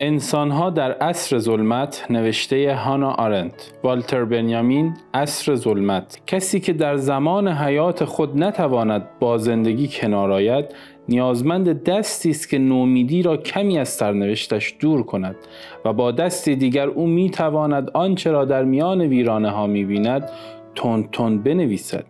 انسانها در عصر ظلمت نوشته هانا آرنت. والتر بنیامین عصر ظلمت. کسی که در زمان حیات خود نتواند با زندگی کنار آید نیازمند دستی است که نومیدی را کمی از سرنوشتش دور کند و با دستی دیگر او می تواند آنچه را در میان ویرانه ها می بیند تند تند بنویسد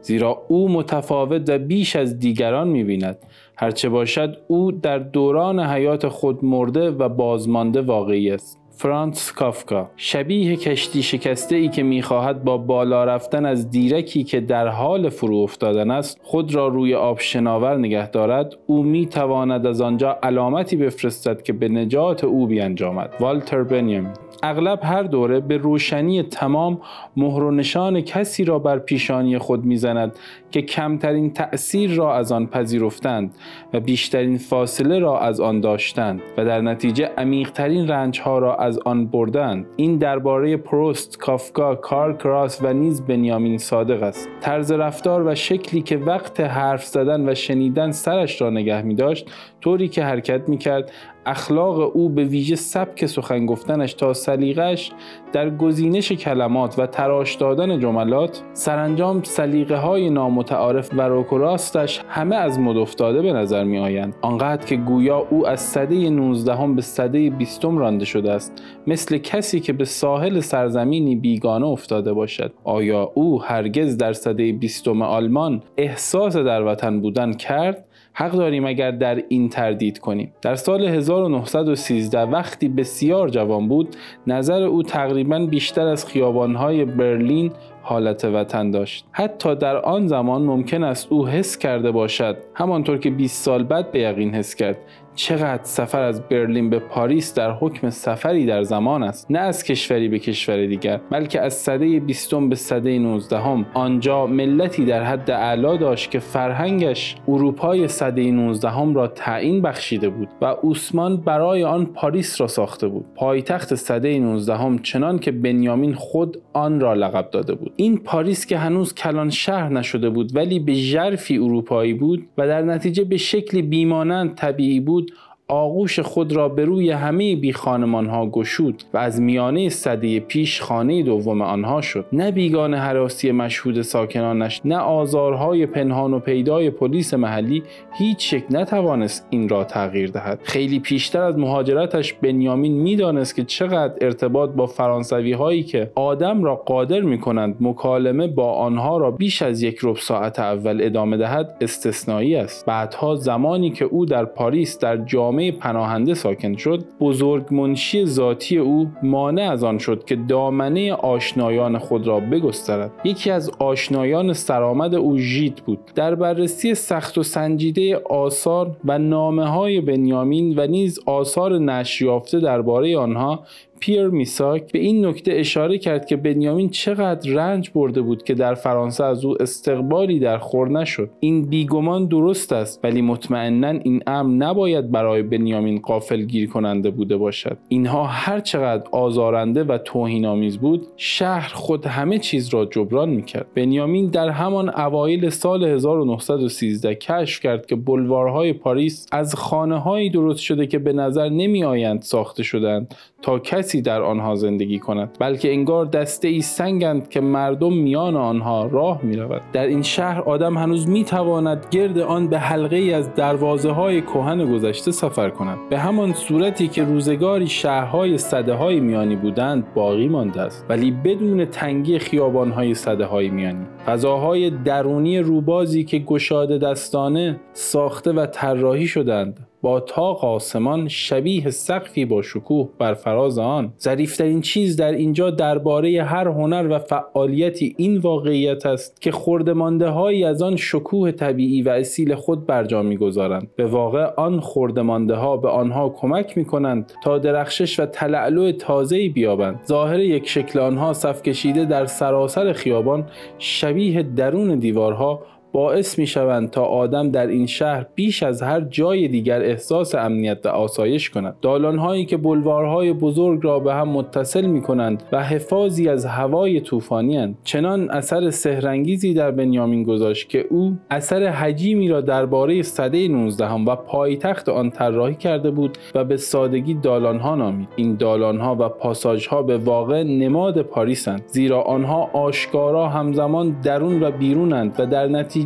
زیرا او متفاوت و بیش از دیگران می بیند هرچه باشد او در دوران حیات خود مرده و بازمانده واقعی است. فرانس کافکا شبیه کشتی شکسته ای که می‌خواهد با بالا رفتن از دیرکی که در حال فرو افتادن است خود را روی آب شناور نگه دارد. او می‌تواند از آنجا علامتی بفرستد که به نجات او بیانجامد. والتر بنیامین اغلب هر دوره به روشنی تمام مهر و نشان کسی را بر پیشانی خود می‌زند که کمترین تأثیر را از آن پذیرفتند و بیشترین فاصله را از آن داشتند و در نتیجه عمیقترین رنجها را از آن بردند. این درباره پروست کافکا کار کراس و نیز بنیامین صادق است. طرز رفتار و شکلی که وقت حرف زدن و شنیدن سرش را نگه می داشت طوری که حرکت می کرد اخلاق او به ویژه سبک سخن گفتنش تا سلیقش در گزینش کلمات و تراش دادن جملات سرانجام سلیقه های نامتعارف و روکراستش همه از مد افتاده به نظر می آیند آنقدر که گویا او از سده 19 به سده 20 رانده شده است مثل کسی که به ساحل سرزمینی بیگانه افتاده باشد. آیا او هرگز در سده 20 آلمان احساس در وطن بودن کرد؟ حق داریم اگر در این تردید کنیم. در سال 1913 وقتی بسیار جوان بود نظر او تقریبا بیشتر از خیابانهای برلین حالت وطن داشت. حتی در آن زمان ممکن است او حس کرده باشد. همانطور که 20 سال بعد به یقین حس کرد. چقدر سفر از برلین به پاریس در حکم سفری در زمان است. نه از کشوری به کشور دیگر بلکه از سده بیستم به سده نوزدهم. آنجا ملتی در حد اعلا داشت که فرهنگش اروپای سده نوزدهم را تعیین بخشیده بود و اوسمان برای آن پاریس را ساخته بود. پایتخت سده نوزدهم چنان که بنیامین خود آن را لقب داده بود. این پاریس که هنوز کلان شهر نشده بود ولی به ژرفی اروپایی بود و در نتیجه به شکلی بیمانند طبیعی بود آغوش خود را به روی همه بی خانمان ها گشود و از میانه صده پیش خانه دوم آنها شد. نه بیگان حراسی مشهود ساکنانش نه آزارهای پنهان و پیدای پلیس محلی هیچ شک نتوانست این را تغییر دهد. خیلی پیشتر از مهاجرتش بنیامین می‌دانست که چقدر ارتباط با فرانسوی هایی که آدم را قادر می کنند مکالمه با آنها را بیش از یک ربع ساعت اول ادامه دهد استثنایی است. بعدها زمانی که او در پاریس در جامعه جامعه پناهنده ساکن شد بزرگ منشی ذاتی او مانع از آن شد که دامنه آشنایان خود را بگسترد. یکی از آشنایان سرآمد او ژیت بود. در بررسی سخت و سنجیده آثار و نامه های بنیامین و نیز آثار نشریافته درباره آنها پیر میساک به این نکته اشاره کرد که بنیامین چقدر رنج برده بود که در فرانسه از او استقبالی در خور نشد. این بیگمان درست است ولی مطمئنا این امر نباید برای بنیامین قافل گیر کننده بوده باشد. اینها هر چقدر آزارنده و توهین آمیز بود شهر خود همه چیز را جبران می‌کرد. بنیامین در همان اوایل سال 1913 کشف کرد که بلوارهای پاریس از خانه هایی درست شده که به نظر نمی آیند ساخته شدند تا کسی در آنها زندگی کند بلکه انگار دسته ای سنگند که مردم میان آنها راه می رود. در این شهر آدم هنوز می تواند گرد آن به حلقه ای از دروازه های کهن گذشته سفر کند. به همان صورتی که روزگاری شهرهای صده های میانی بودند باقی مانده است. ولی بدون تنگی خیابان های صده های میانی. فضاهای درونی روبازی که گشاده دستانه ساخته و طراحی شدند. با تاق آسمان شبیه سقفی با شکوه بر فراز آن. ظریفترین چیز در اینجا درباره هر هنر و فعالیتی این واقعیت است که خوردمانده هایی از آن شکوه طبیعی و اصیل خود برجا می‌گذارند. به واقع آن خوردمانده ها به آنها کمک می کنند تا درخشش و تلعلو تازه‌ای بیابند. ظاهر یک شکل آنها صف کشیده در سراسر خیابان شبیه درون دیوارها باعث می شوند تا آدم در این شهر بیش از هر جای دیگر احساس امنیت و آسایش کند. دالانهایی که بلوارهای بزرگ را به هم متصل می کنند و حفاظی از هوای طوفانی چنان اثر سهرنگیزی در بنیامین گذاشت که او اثر حجیمی را درباره صده 19 و پایتخت آن طراحی کرده بود و به سادگی دالانها نامید. این دالانها و پاساژها به واقع نماد پاریسند زیرا آنها آشکارا همزمان درون و بیرونند و در نتیجه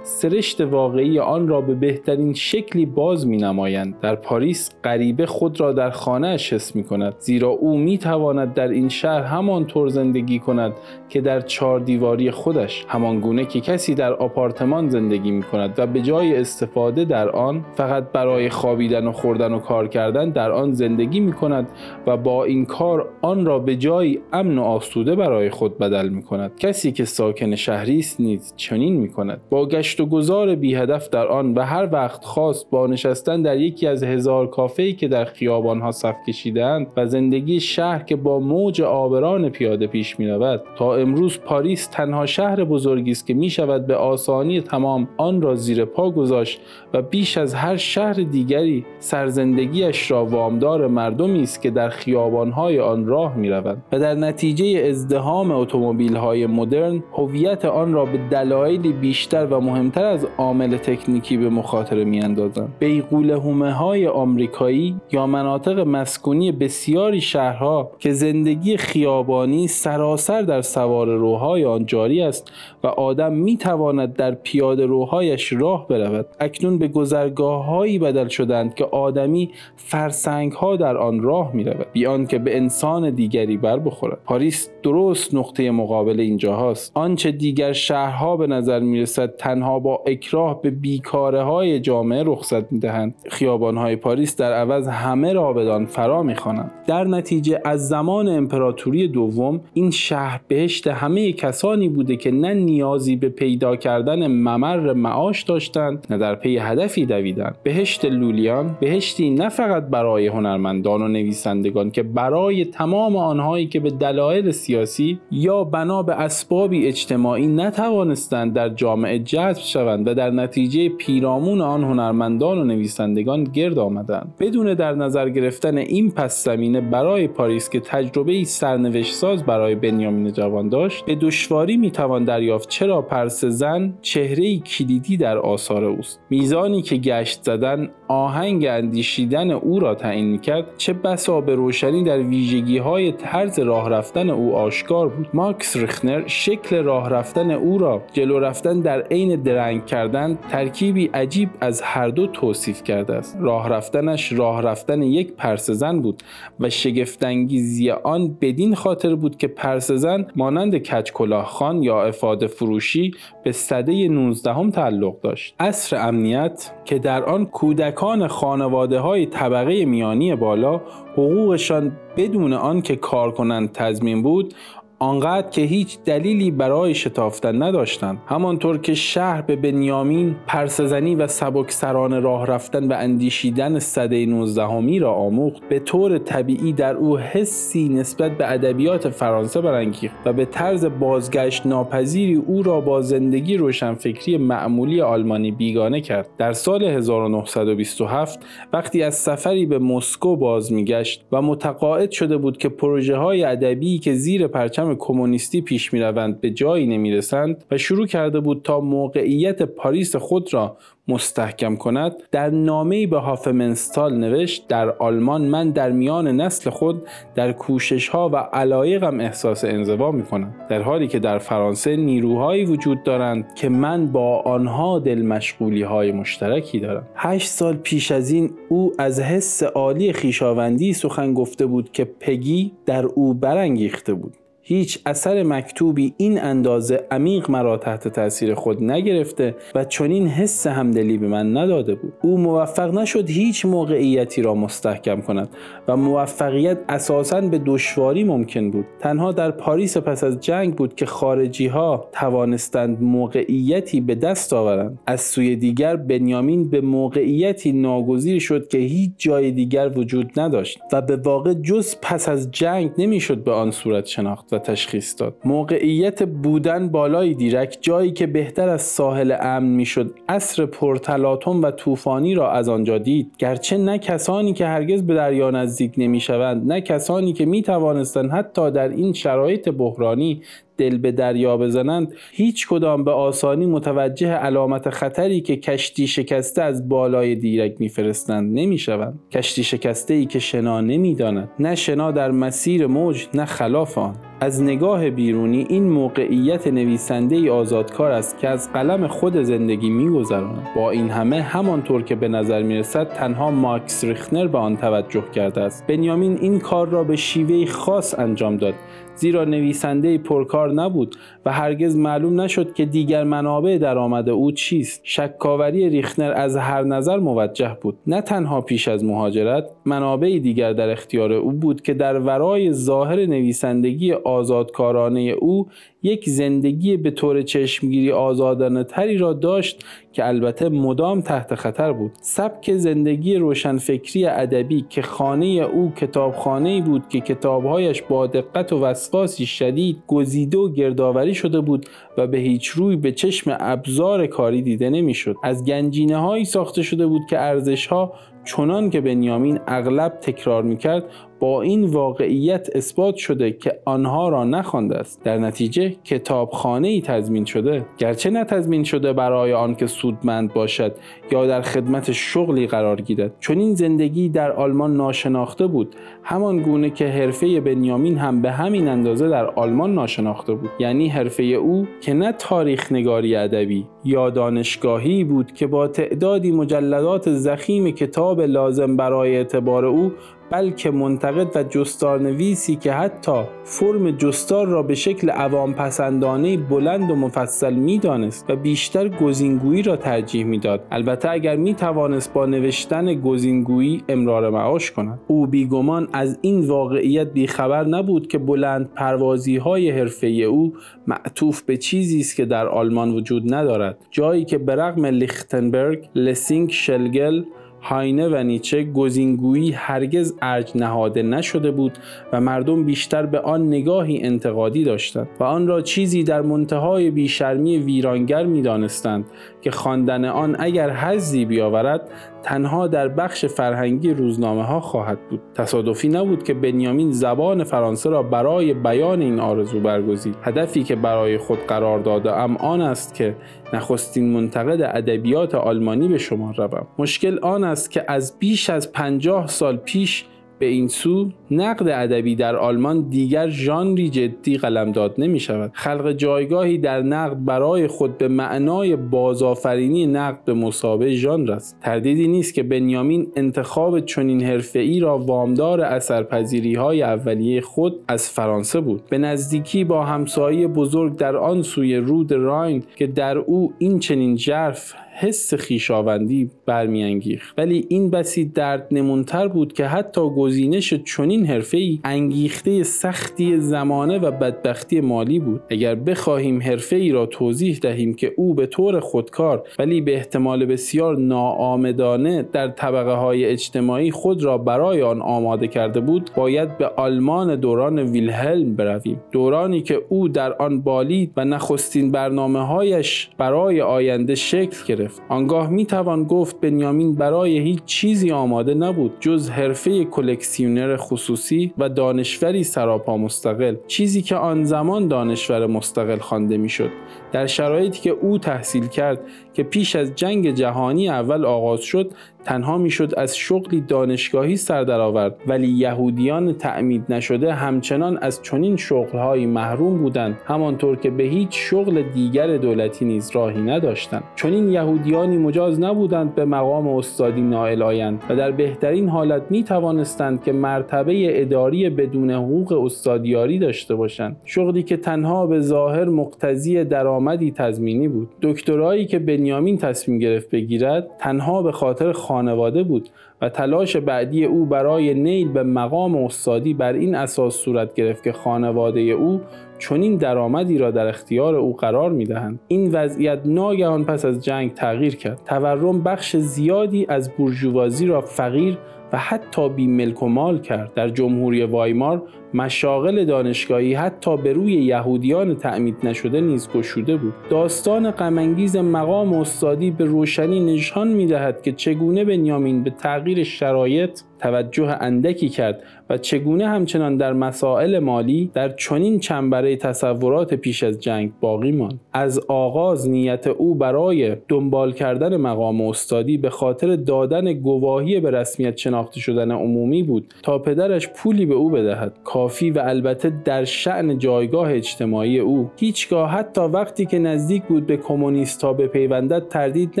سرشت واقعی آن را به بهترین شکلی باز می نمایند در پاریس غریبه خود را در خانه حس می کند زیرا او می تواند در این شهر همانطور زندگی کند. که در چهار دیواری خودش همان گونه که کسی در آپارتمان زندگی می کند و به جای استفاده در آن فقط برای خوابیدن و خوردن و کار کردن در آن زندگی می کند و با این کار آن را به جایی امن و آسوده برای خود بدل می کند کسی که ساکن شهری است نیز چنین می کند با گشت و گذار بی هدف در آن و هر وقت خواست با نشستن در یکی از هزار کافه که در خیابان ها صف کشیدهاند و زندگی شهر که با موج آبران پیاده پیش می رود تا امروز پاریس تنها شهر بزرگی است که می شود به آسانی تمام آن را زیر پا گذاشت و بیش از هر شهر دیگری سرزندگیش را وامدار مردمی است که در خیابانهای آن راه می روند و در نتیجه ازدهام اتومبیل‌های مدرن هویت آن را به دلایلی بیشتر و مهمتر از عامل تکنیکی به مخاطره میاندازند. بیغوله های آمریکایی یا مناطق مسکونی بسیاری شهرها که زندگی خیابانی سراسر در سوار روهای آن جاری است و آدم می تواند در پیاده روهایش راه برود. اکنون به گذرگاه هایی بدل شدند که آدمی فرسنگ ها در آن راه می رود بیان که به انسان دیگری بر بخورد. پاریس درست نقطه مقابل اینجا هاست آنچه دیگر شهرها به نظر می رسد تنها با اکراه به بیکاره های جامعه رخصت می دهند خیابان های پاریس در عوض همه را بدان فرا می خوانند در نتیجه از زمان امپراتوری دوم این شهر بهشت همه کسانی بوده که نه نیازی به پیدا کردن ممر معاش داشتند نه در پی هدفی دویدند. بهشت لولیان بهشتی نه فقط برای هنرمندان و نویسندگان که برای تمام آنهایی که به دلایل سیاسی یا بنا به اسبابی اجتماعی نتوانستند در جامعه جذب شوند و در نتیجه پیرامون آن هنرمندان و نویسندگان گرد آمدند. بدون در نظر گرفتن این پس زمینه برای پاریس که تجربه سرنوشت ساز برای بنیامین جوان داشت به دشواری می‌توان دریافت. چرا پرس زن چهره کلیدی در آثار اوست؟ میزانی که گشت زدن آهنگ اندیشیدن او را تعیین می‌کرد چه بسا به روشنی در ویژگی های طرز راه رفتن او آشکار بود. ماکس رخنر شکل راه رفتن او را جلو رفتن در عین درنگ کردن ترکیبی عجیب از هر دو توصیف کرده است. راه رفتنش راه رفتن یک پرسزن بود و شگفتانگیزی آن بدین خاطر بود که پرسزن مانند کچ خان یا افاده فروشی به صده 19 هم تعلق داشت. اصر امنیت که در آن کودکان خانواده های طبقه میانی بالا حقوقشان بدون آن که کار کنند تضمین بود آنقدر که هیچ دلیلی برای شتافتن نداشتند. همانطور که شهر به بنیامین پرسزنی و سبکسران راه رفتن و اندیشیدن صده نوزدهمی را آموخت به طور طبیعی در او حسی نسبت به ادبیات فرانسه برانگیخت و به طرز بازگشت ناپذیری او را با زندگی روشنفکری معمولی آلمانی بیگانه کرد. در سال 1927 وقتی از سفری به مسکو باز میگشت و متقاعد شده بود که پروژه های ادبی که زیر پرچم کمونیستی پیش می روند به جایی نمی رسند و شروع کرده بود تا موقعیت پاریس خود را مستحکم کند. در نامه‌ای به هافمنستال نوشت در آلمان من در میان نسل خود در کوشش ها و علایقم احساس انزوا می کنم در حالی که در فرانسه نیروهایی وجود دارند که من با آنها دل مشغولی های مشترکی دارم. هشت سال پیش از این او از حس عالی خیشاوندی سخن گفته بود که پگی در او برانگیخته بود. هیچ اثر مکتوبی این اندازه عمیق مرا تحت تاثیر خود نگرفته و چنین حس همدلی به من نداده بود. او موفق نشد هیچ موقعیتی را مستحکم کند و موفقیت اساسا به دشواری ممکن بود. تنها در پاریس پس از جنگ بود که خارجی ها توانستند موقعیتی به دست آورند. از سوی دیگر بنیامین به موقعیتی ناگزیر شد که هیچ جای دیگر وجود نداشت و به واقع جز پس از جنگ نمی‌شد به آن صورت شناخت تشخیص داد. موقعیت بودن بالای دیرک جایی که بهتر از ساحل امن می‌شد اصر پرتلاتم و طوفانی را از آنجا دید. گرچه نه کسانی که هرگز به دریا نزدیک نمی‌شوند نه کسانی که می توانستند حتی در این شرایط بحرانی دل به دریا بزنند هیچ کدام به آسانی متوجه علامت خطری که کشتی شکسته از بالای دیرک میفرستند نمی‌شوند. کشتی شکسته ای که شنا نمی‌داند نه شنا در مسیر موج نه خلاف آن. از نگاه بیرونی این موقعیت نویسنده ای آزادکار است که از قلم خود زندگی میگذراند. با این همه همانطور که به نظر می‌رسد تنها ماکس ریخنر به آن توجه کرده است. بنیامین این کار را به شیوه خاص انجام داد. زیرا نویسنده پرکار نبود. و هرگز معلوم نشد که دیگر منابع درآمد او چیست. شکاوری ریخنر از هر نظر موجه بود. نه تنها پیش از مهاجرت منابع دیگر در اختیار او بود که در ورای ظاهر نویسندگی آزادکارانه او یک زندگی به طور چشمگیری آزادانه تری را داشت که البته مدام تحت خطر بود. سبک زندگی روشنفکری ادبی که خانه او کتابخانه بود که کتابهایش با دقت و وسواسی شدید گزیده و گردآوری شده بود و به هیچ روی به چشم ابزار کاری دیده نمی‌شد. از گنجینه هایی ساخته شده بود که ارزش ها چنان که بنیامین اغلب تکرار می‌کرد با این واقعیت اثبات شده که آنها را نخوانده است. در نتیجه کتابخانه ای تضمین شده. گرچه نه تضمین شده برای آنکه سودمند باشد یا در خدمت شغلی قرار گیرد. چون این زندگی در آلمان ناشناخته بود. همان گونه که حرفه بنیامین هم به همین اندازه در آلمان ناشناخته بود. یعنی حرفه او که نه تاریخ نگاری ادبی یا دانشگاهی بود که با تعدادی مجلدات زخیم کتاب لازم برای اعتبار او بلکه منتقد و جستار نویسی که حتی فرم جستار را به شکل عوام پسندانه بلند و مفصل می‌دانست و بیشتر گزینگویی را ترجیح می‌داد. البته اگر می توانست با نوشتن گزینگویی امرار معاش کند. او بیگمان از این واقعیت بیخبر نبود که بلند پروازی های حرفه او معطوف به چیزی است که در آلمان وجود ندارد. جایی که به رغم لیختنبرگ لسینگ شلگل هاینه و نیچه گزینگویی هرگز ارج نهاده نشده بود و مردم بیشتر به آن نگاهی انتقادی داشتند و آن را چیزی در منتهای بیشرمی ویرانگر می‌دانستند که خواندن آن اگر حزی بیاورد تنها در بخش فرهنگی روزنامه ها خواهد بود. تصادفی نبود که بنیامین زبان فرانسه را برای بیان این آرزو برگزید. هدفی که برای خود قرار داده ام آن است که نخستین منتقد ادبیات آلمانی به شما روم. مشکل آن است که از بیش از پنجاه سال پیش به این سو نقد ادبی در آلمان دیگر ژانری جدی قلمداد نمی شود خلق جایگاهی در نقد برای خود به معنای بازآفرینی نقد به مسابه ژانر است. تردیدی نیست که بنیامین انتخاب چنین حرفه‌ای را وامدار اثرپذیری های اولیه خود از فرانسه بود. به نزدیکی با همسایه بزرگ در آن سوی رود راین که در او این چنین جرف حس خیشاوندی برمیانگیخت. ولی این بسی درد نمونتر بود که حتی گزینش چنین حرفه‌ای انگیخته سختی زمانه و بدبختی مالی بود. اگر بخواهیم حرفه‌ای را توضیح دهیم که او به طور خودکار ولی به احتمال بسیار ناآمدانه در طبقه های اجتماعی خود را برای آن آماده کرده بود باید به آلمان دوران ویلهلم برویم. دورانی که او در آن بالید و نخستین برنامه هایش برای آینده شکل گرفت. آنگاه می توان گفت بنیامین برای هیچ چیزی آماده نبود جز حرفه کلکسیونر خصوصی و دانشوری سراپا مستقل چیزی که آن زمان دانشور مستقل خوانده می‌شد. در شرایطی که او تحصیل کرد که پیش از جنگ جهانی اول آغاز شد تنها می‌شد از شغلی دانشگاهی سر درآورد. ولی یهودیان تعمید نشده همچنان از چنین شغلهایی محروم بودند همانطور که به هیچ شغل دیگر دولتی نیز راهی نداشتند. چنین یهودیانی مجاز نبودند به مقام استادی نائل آیند و در بهترین حالت می توانستند که مرتبه اداری بدون حقوق استادیاری داشته باشند. شغلی که تنها به ظاهر مقتضی درآمدی تضمینی بود. دکترایی که بنیامین تصمیم گرفت بگیرد تنها به خاطر خانواده بود و تلاش بعدی او برای نیل به مقام استادی بر این اساس صورت گرفت که خانواده او چنین درآمدی را در اختیار او قرار می‌دهند. این وضعیت ناگهان پس از جنگ تغییر کرد. تورم بخش زیادی از بورژوازی را فقیر و حتی بی ملک و مال کرد. در جمهوری وایمار مشاغل دانشگاهی حتی به روی یهودیان تعمید نشده نیز گشوده بود. داستان غمانگیز مقام استادی به روشنی نشان می‌دهد که چگونه بنیامین به تغییر شرایط توجه اندکی کرد و چگونه همچنان در مسائل مالی در چنین چنبره تصورات پیش از جنگ باقی ماند. از آغاز نیت او برای دنبال کردن مقام استادی به خاطر دادن گواهی به رسمیت شناخته شدن عمومی بود تا پدرش پولی به او بدهد. کافی و البته در شعن جایگاه اجتماعی او هیچگاه حتی وقتی که نزدیک بود به کمونیستها بپیوندد تردید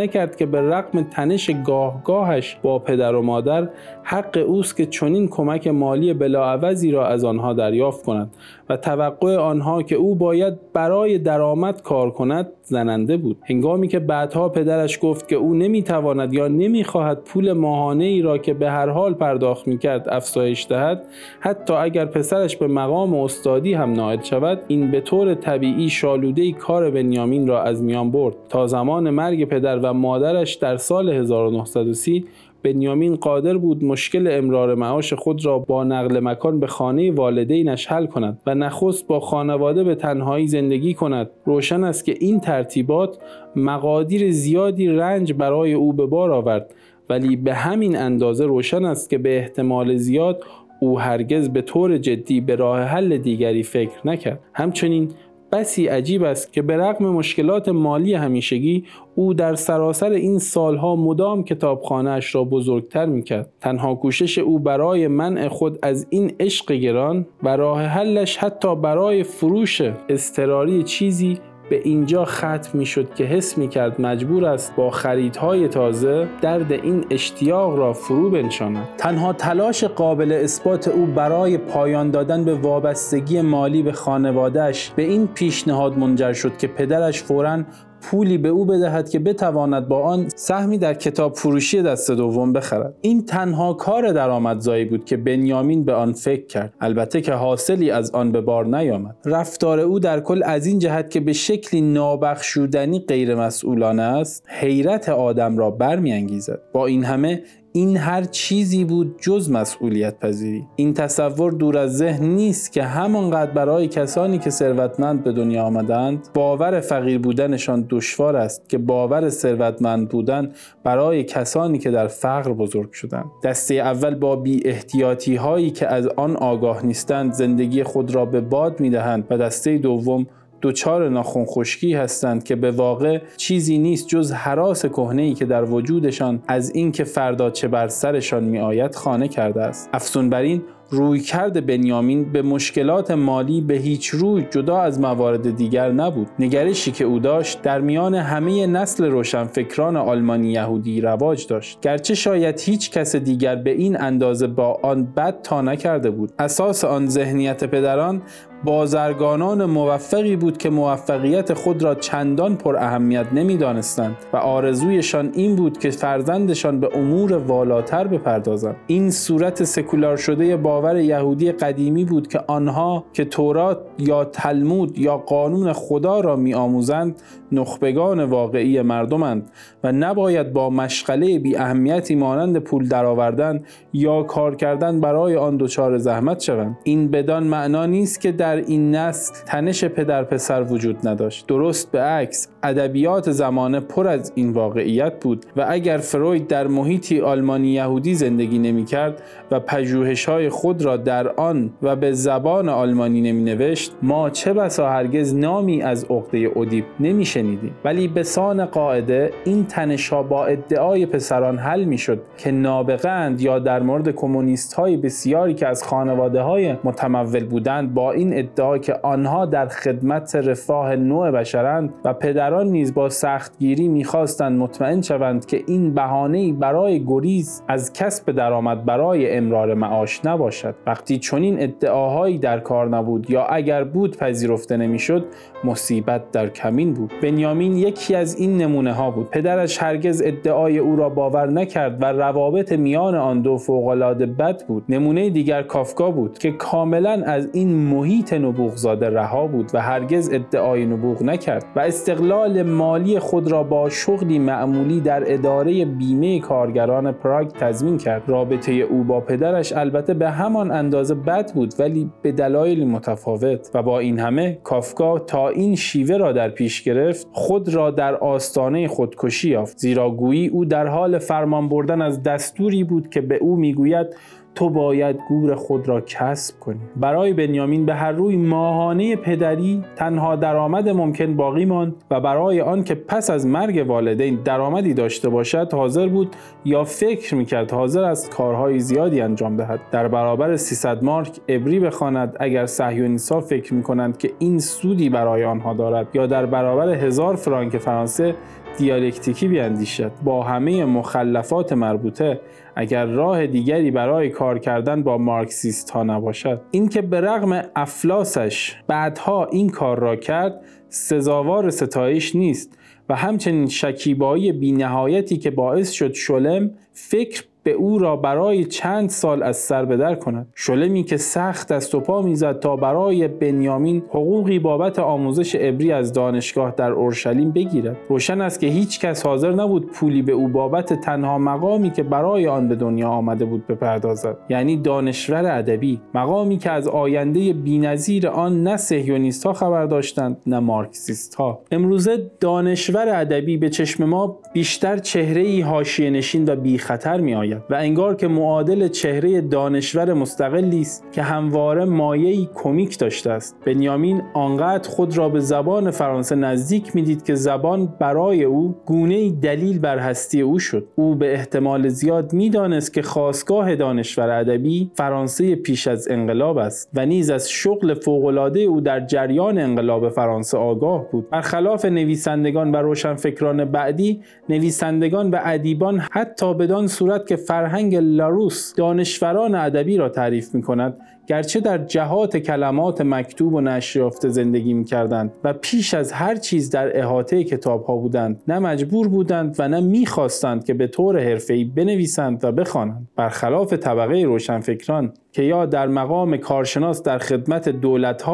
نکرد که به رغم تنش گاهگاهش با پدر و مادر حق اوست که چنین کمک مالی بلاعوضی را از آنها دریافت کند و توقع آنها که او باید برای درآمد کار کند زننده بود. هنگامی که بعدها پدرش گفت که او نمی‌تواند یا نمی‌خواهد پول ماهانه ای را که به هر حال پرداخت می‌کرد افزایش دهد حتی اگر پسرش به مقام استادی هم نائل شود این به طور طبیعی شالوده کار بنیامین را از میان برد. تا زمان مرگ پدر و مادرش در سال 1930 بنیامین قادر بود مشکل امرار معاش خود را با نقل مکان به خانه والدینش حل کند و نخست با خانواده به تنهایی زندگی کند. روشن است که این ترتیبات مقادیر زیادی رنج برای او به بار آورد ولی به همین اندازه روشن است که به احتمال زیاد او هرگز به طور جدی به راه حل دیگری فکر نکرد. همچنین بسی عجیب است که به رغم مشکلات مالی همیشگی او در سراسر این سالها مدام کتابخانهاش را بزرگتر می‌کرد. تنها کوشش او برای منع خود از این عشق گران و راه حلش حتی برای فروش استراری چیزی به اینجا ختم می شد که حس می کرد مجبور است با خریدهای تازه درد این اشتیاق را فرو بنشاند. تنها تلاش قابل اثبات او برای پایان دادن به وابستگی مالی به خانوادهش به این پیشنهاد منجر شد که پدرش فوراً پولی به او بدهد که بتواند با آن سهمی در کتاب فروشی دست دوم بخرد. این تنها کار درآمدزایی بود که بنیامین به آن فکر کرد. البته که حاصلی از آن به بار نیامد. رفتار او در کل از این جهت که به شکلی نابخشودنی غیر مسئولانه است حیرت آدم را برمیانگیزد. با این همه این هر چیزی بود جز مسئولیت پذیری این تصور دور از ذهن نیست که همانقدر برای کسانی که ثروتمند به دنیا آمدند باور فقیر بودنشان دشوار است که باور ثروتمند بودن برای کسانی که در فقر بزرگ شدند. دسته اول با بی احتیاطی هایی که از آن آگاه نیستند زندگی خود را به باد می‌دهند و دسته دوم دوچار ناخون خشکی هستند که به واقع چیزی نیست جز حراس کهنه ای که در وجودشان از اینکه فردا چه بر سرشان می آید خانه کرده است. افزون بر این رویکرد بنیامین به مشکلات مالی به هیچ روی جدا از موارد دیگر نبود. نگرشی که او داشت در میان همه نسل روشنفکران آلمانی یهودی رواج داشت. گرچه شاید هیچ کس دیگر به این اندازه با آن بد تا نکرده بود. اساس آن ذهنیت پدران بازرگانان موفقی بود که موفقیت خود را چندان پر اهمیت نمی دانستند و آرزویشان این بود که فرزندشان به امور والاتر بپردازند. این صورت سکولار شده باور یهودی قدیمی بود که آنها که تورات یا تلمود یا قانون خدا را می آموزند نخبگان واقعی مردمند و نباید با مشغله بی اهمیتی مانند پول درآوردن یا کار کردن برای آن دچار زحمت شوند. این بدان معنا نیست که در این نسل تنش پدر پسر وجود نداشت. درست به عکس ادبیات زمانه پر از این واقعیت بود و اگر فروید در محیطی آلمانی یهودی زندگی نمی کرد و پژوهش های خود را در آن و به زبان آلمانی نمی نوشت ما چه بسا هرگز نامی از عقده ادیب نمی شنیدیم ولی به سان قاعده این تنش با ادعای پسران حل می شد که نابغند یا در مورد کمونیست های بسیاری که از خانواده های متمول بودند با این ادعا که آنها در خدمت رفاه نوع بشرند و پدران نیز با سختگیری می‌خواستند مطمئن شوند که این بهانه برای گریز از کسب درآمد برای امرار معاش نباشد. وقتی چنین ادعاهایی در کار نبود یا اگر بود پذیرفته نمی‌شد مصیبت در کمین بود. بنیامین یکی از این نمونه ها بود. پدرش هرگز ادعای او را باور نکرد و روابط میان آن دو فوقالعاده بد بود. نمونه دیگر کافکا بود که کاملا از این محیط نبوغزاده رها بود و هرگز ادعای نبوغ نکرد و استقلال مالی خود را با شغلی معمولی در اداره بیمه کارگران پراگ تضمین کرد. رابطه او با پدرش البته به هم همان اندازه بد بود ولی به دلایلی متفاوت و با این همه کافکا تا این شیوه را در پیش گرفت خود را در آستانه خودکشی یافت. زیرا گویی او در حال فرمان بردن از دستوری بود که به او می‌گوید تو باید گور خود را کسب کنی. برای بنیامین به هر روی ماهانه پدری تنها درآمد ممکن باقی ماند و برای آن که پس از مرگ والدین درآمدی داشته باشد حاضر بود یا فکر می‌کرد حاضر از کارهای زیادی انجام دهد. در برابر 300 مارک ابری بخواند اگر صهیونیستها فکر می‌کنند که این سودی برای آنها دارد یا در برابر هزار فرانک فرانسه دیالکتیکی بیاندیشد. با همه مخلفات مربوطه اگر راه دیگری برای کار کردن با مارکسیست ها نباشد. اینکه به رغم افلاسش بعدها این کار را کرد سزاوار ستایش نیست و همچنین شکیبایی بینهایتی که باعث شد شلم فکر به او را برای چند سال از سر بدر کند. شلمی که سخت دست و پا می‌زد تا برای بنیامین حقوقی بابت آموزش عبری از دانشگاه در اورشلیم بگیرد. روشن است که هیچ کس حاضر نبود پولی به او بابت تنها مقامی که برای آن به دنیا آمده بود بپردازد. یعنی دانشور ادبی. مقامی که از آینده بینظیر آن نه ها خبر داشتند نه مارکسیست ها امروزه دانشور ادبی به چشم ما بیشتر چهره ای نشین و بی خطر می آید و انگار که معادل چهره دانشور مستقلی است که همواره مایه‌ای کمیک داشته است. بنیامین آنقدر خود را به زبان فرانسه نزدیک می‌دید که زبان برای او گونه دلیل بر هستی او شد. او به احتمال زیاد می‌دانست که خواستگاه دانشور ادبی فرانسه پیش از انقلاب است و نیز از شغل فوقالعاده او در جریان انقلاب فرانسه آگاه بود. برخلاف نویسندگان و روشنفکران بعدی نویسندگان و ادیبان حتی بدان صورت که فرهنگ لاروس دانشوران ادبی را تعریف می کند گرچه در جهات کلمات مکتوب و نشر یافته زندگی می کردند و پیش از هر چیز در احاطه کتاب ها بودند نه مجبور بودند و نه می‌خواستند که به طور حرفه‌ای بنویسند و بخوانند. برخلاف طبقه روشنفکران که یا در مقام کارشناس در خدمت دولت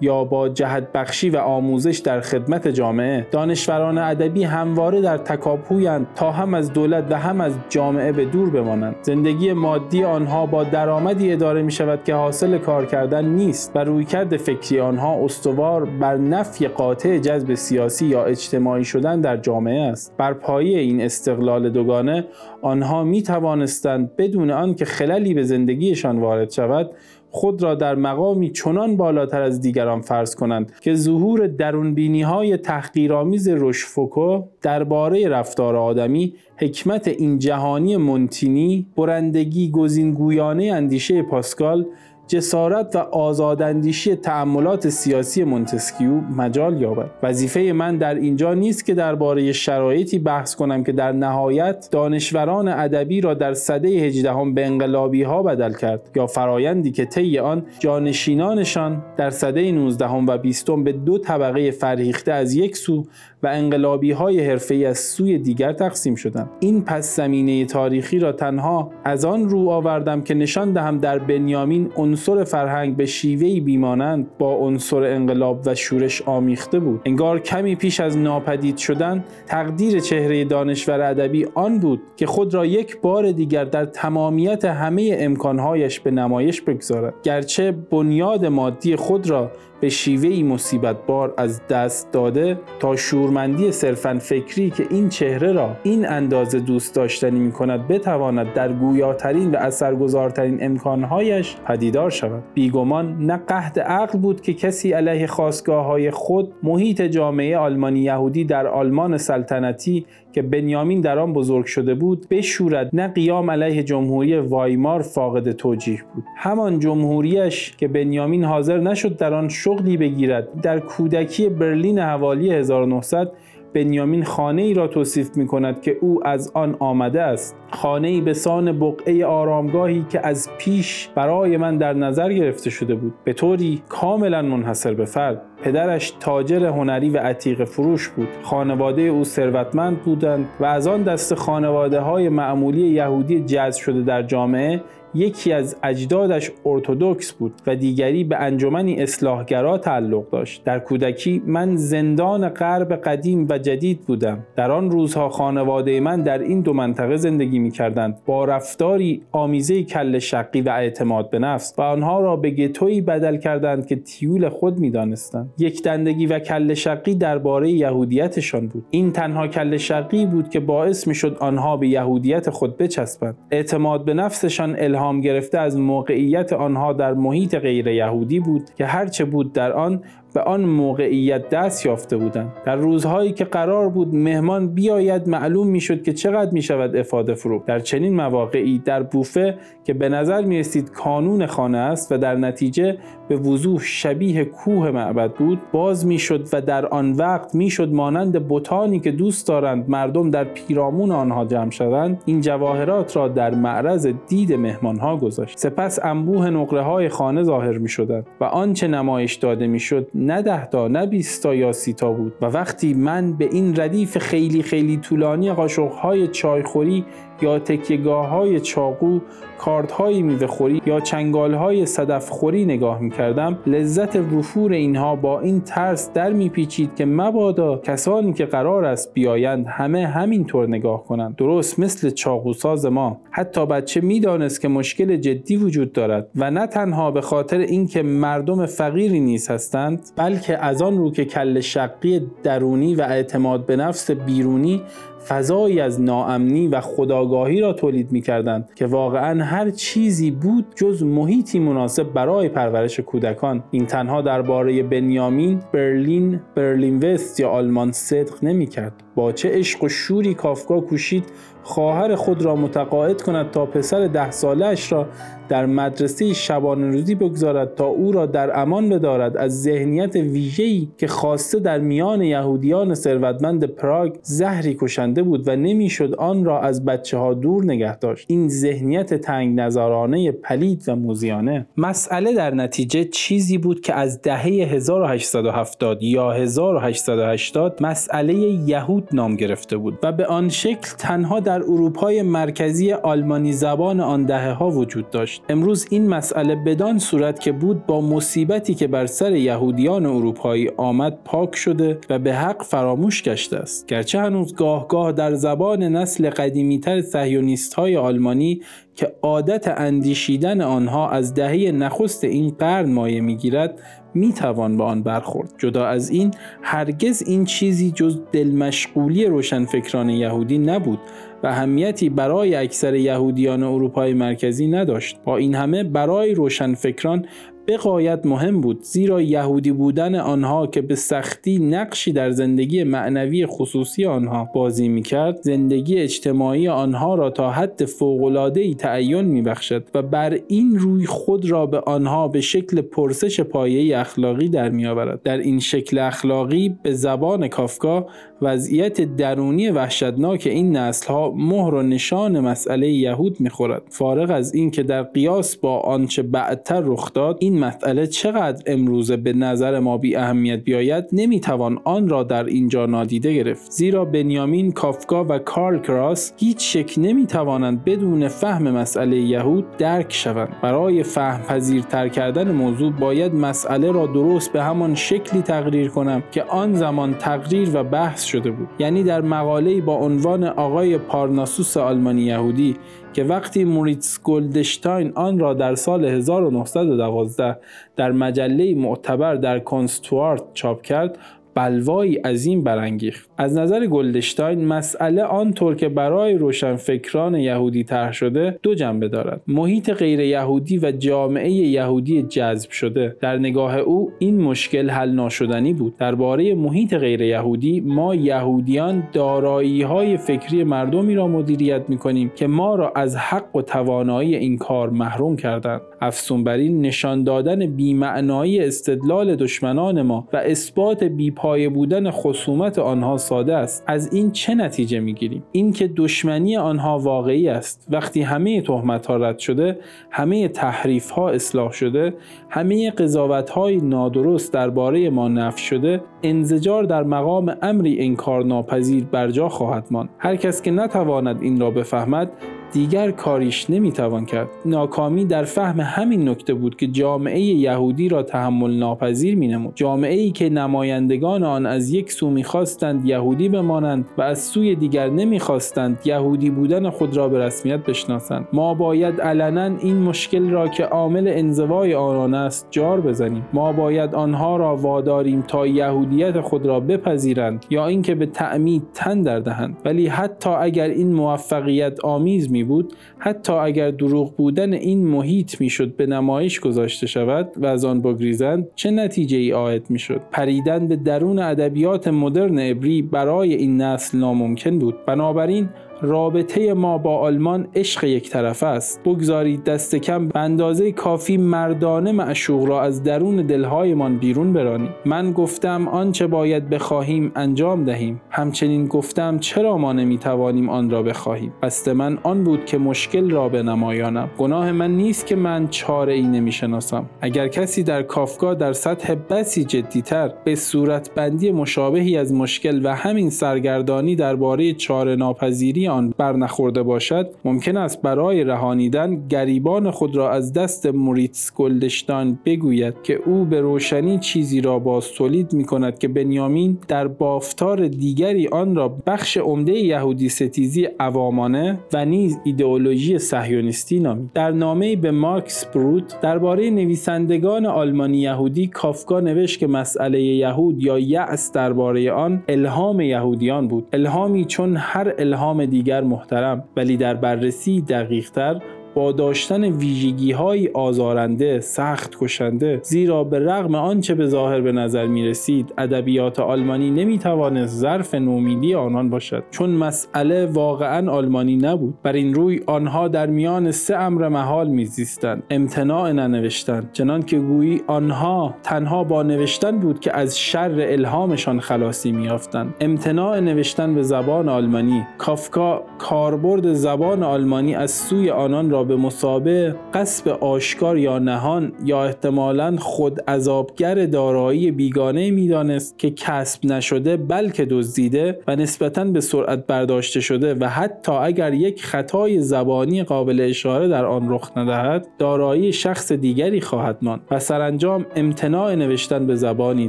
یا با جهت بخشی و آموزش در خدمت جامعه دانشوران ادبی همواره در تکاپویند تا هم از دولت و هم از جامعه به دور بمانند. زندگی مادی آنها با درآمدی اداره می شود که حاصل کار کردن نیست و رویکرد فکری آنها استوار بر نفی قاطع جذب سیاسی یا اجتماعی شدن در جامعه است. بر پایه این استقلال دوگانه آنها می توانستند بدون آنکه خللی به زندگیشان وارد شود خود را در مقامی چنان بالاتر از دیگران فرض کنند که ظهور درونبینی های تحقیرآمیز روشفوکو درباره رفتار آدمی حکمت این جهانی منتینی برندگی گزینگویانه اندیشه پاسکال جسارت و آزاداندیشی تأملات سیاسی مونتسکیو مجال یابد. وظیفه من در اینجا نیست که درباره شرایطی بحث کنم که در نهایت دانشوران ادبی را در سده هجدهم به انقلابی ها بدل کرد یا فرایندی که طی آن جانشینانشان در سده 19 و 20 به دو طبقه فرهیخته از یک سو و انقلابی های حرفه‌ای از سوی دیگر تقسیم شدند. این پس زمینه تاریخی را تنها از آن رو آوردم که نشان دهم در بنیامین عنصر فرهنگ به شیوهی بیمانند با عنصر انقلاب و شورش آمیخته بود. انگار کمی پیش از ناپدید شدن تقدیر چهره دانشور ادبی آن بود که خود را یک بار دیگر در تمامیت همه امکانهایش به نمایش بگذارد. گرچه بنیاد مادی خود را به شیوهی مصیبت بار از دست داده تا شورمندی صرفا فکری که این چهره را این اندازه دوست داشتنی می کند بتواند در گویاترین و اثرگذارترین امکانهایش پدیدار شود. بیگمان نه قهد عقل بود که کسی علیه خواستگاه های خود محیط جامعه آلمانی یهودی در آلمان سلطنتی که بنیامین در آن بزرگ شده بود بشورد نه قیام علیه جمهوری وایمار فاقد توجیه بود. همان جمهوریش که بنیامین حاضر نشد در آن شغلی بگیرد در کودکی برلین حوالی 1900 بنیامین خانه ای را توصیف می کند که او از آن آمده است. خانه ای به سان بقعه آرامگاهی که از پیش برای من در نظر گرفته شده بود به طوری کاملا منحصر به فرد. پدرش تاجر هنری و عتیق فروش بود. خانواده او ثروتمند بودند و از آن دست خانواده های معمولی یهودی جذب شده در جامعه یکی از اجدادش ارتودکس بود و دیگری به انجمنی اصلاحگرا تعلق داشت. در کودکی من زندان غرب قدیم و جدید بودم. در آن روزها خانواده من در این دو منطقه زندگی می کردند با رفتاری آمیزه کل شقی و اعتماد به نفس و آنها را به گتویی بدل کردند که تیول خود می دانستند. یک دندگی و کل شقی درباره یهودیتشان بود. این تنها کل شقی بود که باعث می شد آنها به یهودیت خود بچسبند. اعتماد به نفسشان الهام گرفته از موقعیت آنها در محیط غیر یهودی بود که هرچه بود در آن به آن موقعیت دست یافته بودند. در روزهایی که قرار بود مهمان بیاید معلوم می‌شد که چقدر می شود افاده فرو. در چنین مواقعی در بوفه که به نظر می رسید کانون خانه است و در نتیجه به وضوح شبیه کوه معبد بود باز می‌شد و در آن وقت می‌شد مانند بوتانی که دوست دارند مردم در پیرامون آنها جمع شوند این جواهرات را در معرض دید مهمانها گذاشت. سپس انبوه نقره های خانه ظاهر می شدند و آنچه نمایش داده می‌شد نه ده تا نه بیست تا یا سی تا بود. و وقتی من به این ردیف خیلی خیلی طولانی قاشق های چایخوری یا تکیگاه های چاقو کارت های میوه خوری یا چنگال های صدف خوری نگاه می کردم لذت رفور اینها با این ترس در میپیچید که مبادا کسانی که قرار است بیایند همه همینطور نگاه کنند. درست مثل چاقوساز ما. حتی بچه می‌دانست که مشکل جدی وجود دارد و نه تنها به خاطر اینکه مردم فقیری نیز هستند بلکه از آن رو که کل شقی درونی و اعتماد به نفس بیرونی فضایی از ناامنی و خداگاهی را تولید می کردند که واقعا هر چیزی بود جز محیطی مناسب برای پرورش کودکان. این تنها درباره بنیامین برلین برلین وست یا آلمان صدق نمی کرد با چه عشق و شوری کافکا کوشید خواهر خود را متقاعد کند تا پسر ده سالش را در مدرسه شبانه روزی بگذارد تا او را در امان بدارد. از ذهنیت ویژه‌ای که خواسته در میان یهودیان ثروتمند پراگ زهری کشنده بود و نمی‌شد آن را از بچه ها دور نگه داشت. این ذهنیت تنگ نظرانه پلید و موزیانه. مسئله در نتیجه چیزی بود که از دهه 1870 یا 1880 مسئله یهود نام گرفته بود و به آن شکل تنها در اروپای مرکزی آلمانی زبان آن دهه ها وجود داشت. امروز این مسئله بدان صورت که بود با مصیبتی که بر سر یهودیان اروپایی آمد پاک شده و به حق فراموش گشته است. گرچه هنوز گاه گاه در زبان نسل قدیمیتر سهیونیست های آلمانی که عادت اندیشیدن آنها از دهه نخست این قرن مایه می‌گیرد می‌توان به آن برخورد. جدا از این هرگز این چیزی جز دلمشغولی روشنفکران یهودی نبود و اهمیتی برای اکثر یهودیان اروپای مرکزی نداشت. با این همه برای روشنفکران به قایت مهم بود زیرا یهودی بودن آنها که به سختی نقشی در زندگی معنوی خصوصی آنها بازی می‌کرد زندگی اجتماعی آنها را تا حد فوق‌العاده‌ای تعین میبخشد و بر این روی خود را به آنها به شکل پرسش پایه اخلاقی در میآورد. در این شکل اخلاقی به زبان کافکا وضعیت درونی وحشتناک این نسلها مهر و نشان مسئله یهود می‌خورد. فارغ از اینکه در قیاس با آنچه بعدتر رخ داد این مسئله چقدر امروزه به نظر ما بی اهمیت بیاید نمی‌توان آن را در اینجا نادیده گرفت. زیرا بنیامین کافکا و کارل کراس هیچ شک نمی‌توانند بدون فهم مسئله یهود درک شوند. برای فهم پذیرتر کردن موضوع باید مسئله را درست به همان شکلی تقریر کنم که آن زمان تقریر و بحث شده بود. یعنی در مقاله‌ای با عنوان آقای پارناسوس آلمانی یهودی که وقتی موریتس گلدشتاین آن را در سال 1912 در مجله معتبر در کونست‌وارت چاپ کرد بلوایی عظیم برانگیخت. از نظر گلدشتاین مسئله آنطور که برای روشنفکران یهودی طرح شده دو جنبه دارد. محیط غیر یهودی و جامعه یهودی جذب شده. در نگاه او این مشکل حل ناشدنی بود. درباره محیط غیر یهودی ما یهودیان دارایی های فکری مردمی را مدیریت می کنیم که ما را از حق و توانایی این کار محروم کردند. افزون بر این نشان دادن بیمعنایی استدلال دشمنان ما و اثبات بیپایه بودن خصومت آنها ساده است. از این چه نتیجه می‌گیریم؟ اینکه دشمنی آنها واقعی است. وقتی همه تهمت ها رد شده همه تحریف ها اصلاح شده همه قضاوت های نادرست درباره ما نف شده انزجار در مقام امری انکار ناپذیر بر جا خواهد ماند. هر کس که نتواند این را بفهمد دیگر کاریش نمی‌توان کرد. ناکامی در فهم همین نکته بود که جامعه یهودی را تحمل ناپذیر مینمود. جامعه ای که نمایندگان آن از یک سو می‌خواستند یهودی بمانند و از سوی دیگر نمی‌خواستند یهودی بودن خود را به رسمیت بشناسند. ما باید علنا این مشکل را که عامل انزوای آنان است جار بزنیم. ما باید آنها را واداریم تا یهودیت خود را بپذیرند یا اینکه به تعمید تن در دهند. ولی حتی اگر این موفقیت آمیز می بود حتی اگر دروغ بودن این محیط می‌شد به نمایش گذاشته شود و از آن بگریزند چه نتیجه ای آید می‌شد؟ پریدن به درون ادبیات مدرن عبری برای این نسل ناممکن بود. بنابراین رابطه ما با آلمان عشق یک طرفه است. بگذارید دست کم به اندازه کافی مردانه معشوق را از درون دلهایمان بیرون برانیم. من گفتم آنچه باید بخواهیم انجام دهیم. همچنین گفتم چرا ما نمی‌توانیم آن را بخواهیم؟ قصد من آن بود که مشکل را به نمایانم گناه من نیست که من چاره ای نمی‌شناسم. اگر کسی در کافکا در سطح بسی جدیتر به صورت بندی مشابهی از مشکل و همین سرگردانی درباره چاره ناپذیری آن برنخورده باشد ممکن است برای رهانیدن گریبان خود را از دست موریتس گلدشتان بگوید که او به روشنی چیزی را باز تولید می کند که بنیامین در بافتار دیگری آن را بخش عمده یهودی ستیزی عوامانه و نیز ایدئولوژی صهیونیستی نامید. در نامه به مارکس بروت درباره نویسندگان آلمانی یهودی کافکا نوشت که مسئله یهود یا یأس درباره آن الهام یهودیان بود. الهامی چون هر الهام دیگر دیگر محترم ولی در بررسی دقیقتر با داشتن ویژگی های آزارنده سخت کشنده زیرا به رغم آنچه به ظاهر به نظر می رسید ادبیات آلمانی نمی توانست ظرف نومیدی آنان باشد. چون مسئله واقعا آلمانی نبود بر این روی آنها در میان سه امر محال میزیستند امتناع ننوشتن. چنان که گویی آنها تنها با نوشتن بود که از شر الهامشان خلاصی میافتند امتناع نوشتن به زبان آلمانی کافکا کاربرد زبان آلمانی از سوی آنان را به مسابه قصب آشکار یا نهان یا احتمالا خود عذابگر دارایی بیگانه می‌دانست که کسب نشده بلکه دزدیده و نسبتا به سرعت برداشته شده و حتی اگر یک خطای زبانی قابل اشاره در آن رخ ندهد دارایی شخص دیگری خواهد ماند و سرانجام امتناع نوشتن به زبانی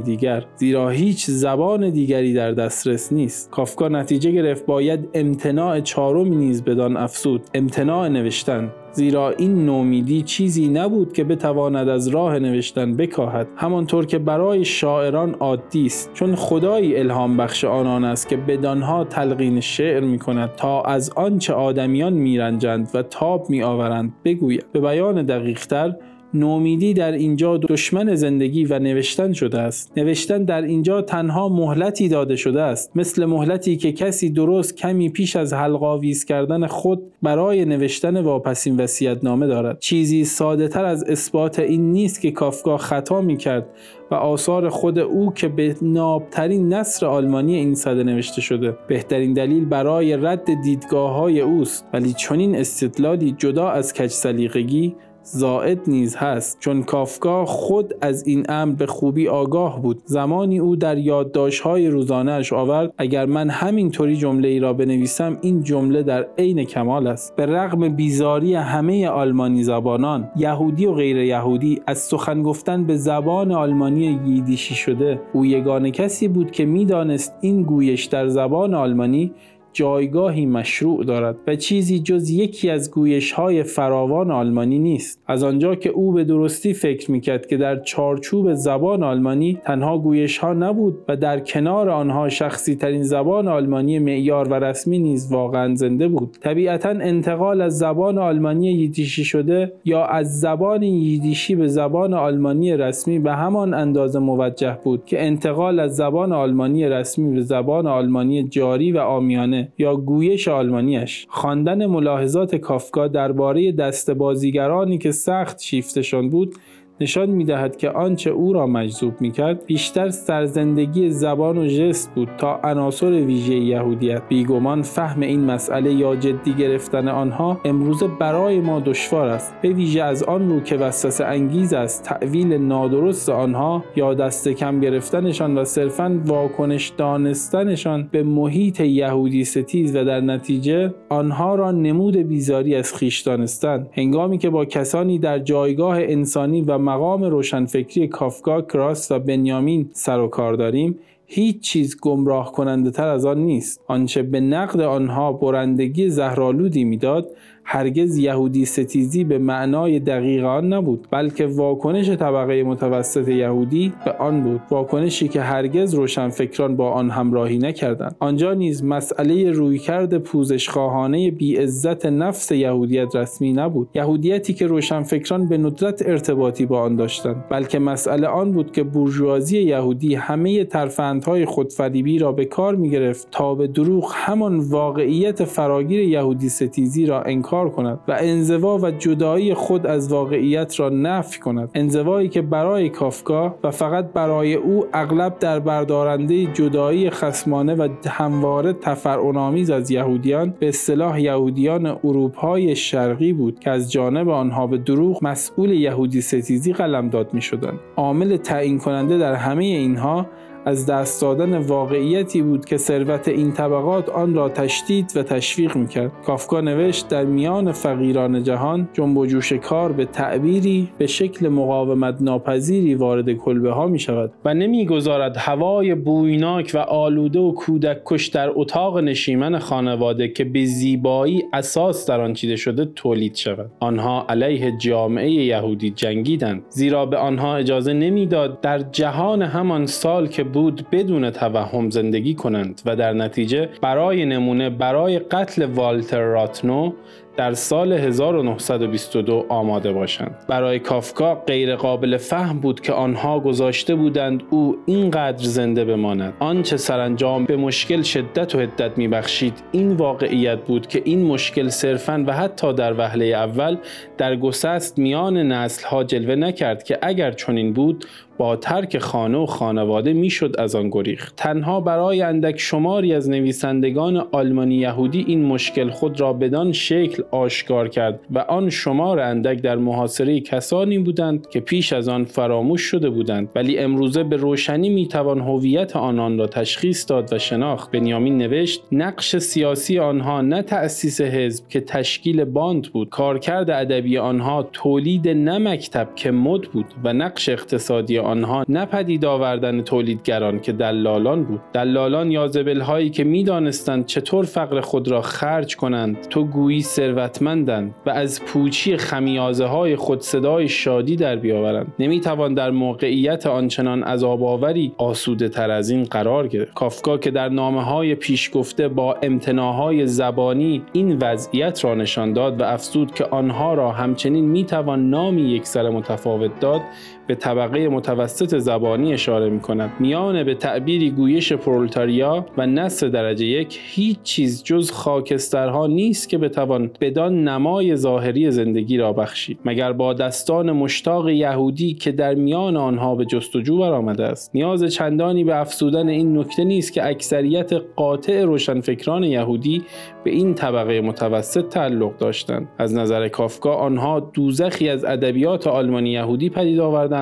دیگر زیرا هیچ زبان دیگری در دسترس نیست. کافکا نتیجه گرفت باید امتناع چهارم نیز بدان افسود امتناع نوشتن. زیرا این نومیدی چیزی نبود که بتواند از راه نوشتن بکاهد. همانطور که برای شاعران عادی است چون خدایی الهام بخش آنان است که بدانها تلقین شعر می کند تا از آنچه آدمیان میرنجند و تاب می آورند بگوید. به بیان دقیقتر نومیدی در اینجا دشمن زندگی و نوشتن شده است. نوشتن در اینجا تنها مهلتی داده شده است. مثل مهلتی که کسی درست کمی پیش از حلقاویز کردن خود برای نوشتن واپسین نامه دارد. چیزی ساده تر از اثبات این نیست که کافکا خطا می کرد و آثار خود او که به نابترین نصر آلمانی این صده نوشته شده. بهترین دلیل برای رد دیدگاه های اوست. ولی چنین استدلالی جدا از کج سلیقگی زائد نیز هست چون کافکا خود از این امر به خوبی آگاه بود. زمانی او در یادداشت‌های روزانهاش آورد اگر من همینطوری جمله ای را بنویسم این جمله در عین کمال است. به رغم بیزاری همه آلمانی زبانان یهودی و غیر یهودی از سخن گفتن به زبان آلمانی ییدیشی شده. او یگانه کسی بود که می‌دانست این گویش در زبان آلمانی جایگاهی مشروع دارد و چیزی جز یکی از گویش های فراوان آلمانی نیست. از آنجا که او به درستی فکر می‌کرد که در چارچوب زبان آلمانی تنها گویش ها نبود و در کنار آنها شخصی ترین زبان آلمانی معیار و رسمی نیز واقعا زنده بود. طبیعتا انتقال از زبان آلمانی ییدیشی شده یا از زبان ییدیشی به زبان آلمانی رسمی به همان اندازه موجه بود که انتقال از زبان آلمانی رسمی به زبان آلمانی جاری و آمیانه. یا گویش آلمانیش. خواندن ملاحظات کافکا درباره دست بازیگرانی که سخت شیفتشان بود نشان می‌دهد که آنچه او را مجذوب می‌کرد بیشتر سرزندگی زبان و ژست بود تا عناصر ویژه یهودیت. بیگمان فهم این مسئله یا جدی گرفتن آنها امروزه برای ما دشوار است. به ویژه از آن رو که وسوسه انگیز است تعویل نادرست آنها یا دست کم گرفتنشان و صرفا واکنش دانستنشان به محیط یهودی ستیز و در نتیجه آنها را نمود بیزاری از خیش دانستن هنگامی که با کسانی در جایگاه انسانی و مقام روشنفکری کافکا کراس و بنیامین سر و کار داریم هیچ چیز گمراه کننده تر از آن نیست. آنچه به نقد آنها برندگی زهرالودی می‌داد هرگز یهودی ستیزی به معنای دقیق آن نبود بلکه واکنش طبقه متوسط یهودی به آن بود. واکنشی که هرگز روشنفکران با آن همراهی نکردند. آنجا نیز مسئله رویکرد پوزش خواهانه بی عزت نفس یهودیت رسمی نبود. یهودیتی که روشنفکران به ندرت ارتباطی با آن داشتند. بلکه مسئله آن بود که بورژوازی یهودی همه ترفندهای خودفریبی را به کار می گرفت تا به دروغ همان واقعیت فراگیر یهودی ستیزی را انکار کند و انزوا و جدایی خود از واقعیت را نفی کند. انزوایی که برای کافکا و فقط برای او اغلب در بردارنده جدایی خسمانه و همواره تفرعنامیز از یهودیان به اصطلاح یهودیان اروپای شرقی بود که از جانب آنها به دروغ مسئول یهودی ستیزی قلمداد می شدند عامل تعیین کننده در همه اینها از دست دادن واقعیتی بود که ثروت این طبقات آن را تشدید و تشویق می‌کرد. کافکا نوشت در میان فقیران جهان جنب و کار به تعبیری به شکل مقاومت ناپذیری وارد کلبه ها می شود و نمی‌گذارد هوای بویناک و آلوده و کودک کش در اتاق نشیمن خانواده که به زیبایی اساس در آن چیده شده تولید شود. آنها علیه جامعه یهودی جنگیدند زیرا به آنها اجازه نمی‌داد در جهان همان سال که بود بدون توهم زندگی کنند و در نتیجه برای نمونه برای قتل والتر راتنو در سال 1922 آماده باشند. برای کافکا غیر قابل فهم بود که آنها گذاشته بودند او اینقدر زنده بماند. آنچه سرانجام به مشکل شدت و حدت میبخشید این واقعیت بود که این مشکل صرفا و حتی در وهله اول در گسست میان نسل ها جلوه نکرد که اگر چنین بود با ترک خانه و خانواده می‌شد از آن گریخت تنها برای اندک شماری از نویسندگان آلمانی یهودی این مشکل خود را بدان شکل آشکار کرد و آن شمار اندک در محاصره کسانی بودند که پیش از آن فراموش شده بودند. ولی امروزه به روشنی می‌توان هویت آنان را تشخیص داد و شناخت. بنیامین نوشت نقش سیاسی آنها نه تأسیس حزب که تشکیل باند بود. کارکرد ادبی آنها تولید نه مکتب که مد بود و نقش اقتصادی آنها نه پدید آوردن تولیدگران که دلالان بود. دلالان یا هایی که می‌دانستند چطور فقر خود را خرج کنند تو گویی ثروتمندند و از پوچی خمیازه های خود صدای شادی در بیاورند. نمی‌توان در موقعیت آنچنان عذابآوری آسوده تر از این قرار گرفت. کافکا که در نامه های پیش گفته با امتناهای زبانی این وضعیت را نشان داد و افزود که آنها را همچنین می‌توان نامی یکسر متفاوت داد به طبقه متوسط زبانی اشاره می کند میان به تعبیری گویش پرولتاریا و نصر درجه یک هیچ چیز جز خاکسترها نیست که بتوان بدان نمای ظاهری زندگی را بخشید. مگر با دستان مشتاق یهودی که در میان آنها به جستجو برآمده است؟ نیاز چندانی به افزودن این نکته نیست که اکثریت قاطع روشنفکران یهودی به این طبقه متوسط تعلق داشتند. از نظر کافکا آنها دوزخی از ادبیات آلمانی یهودی پدید آوردند.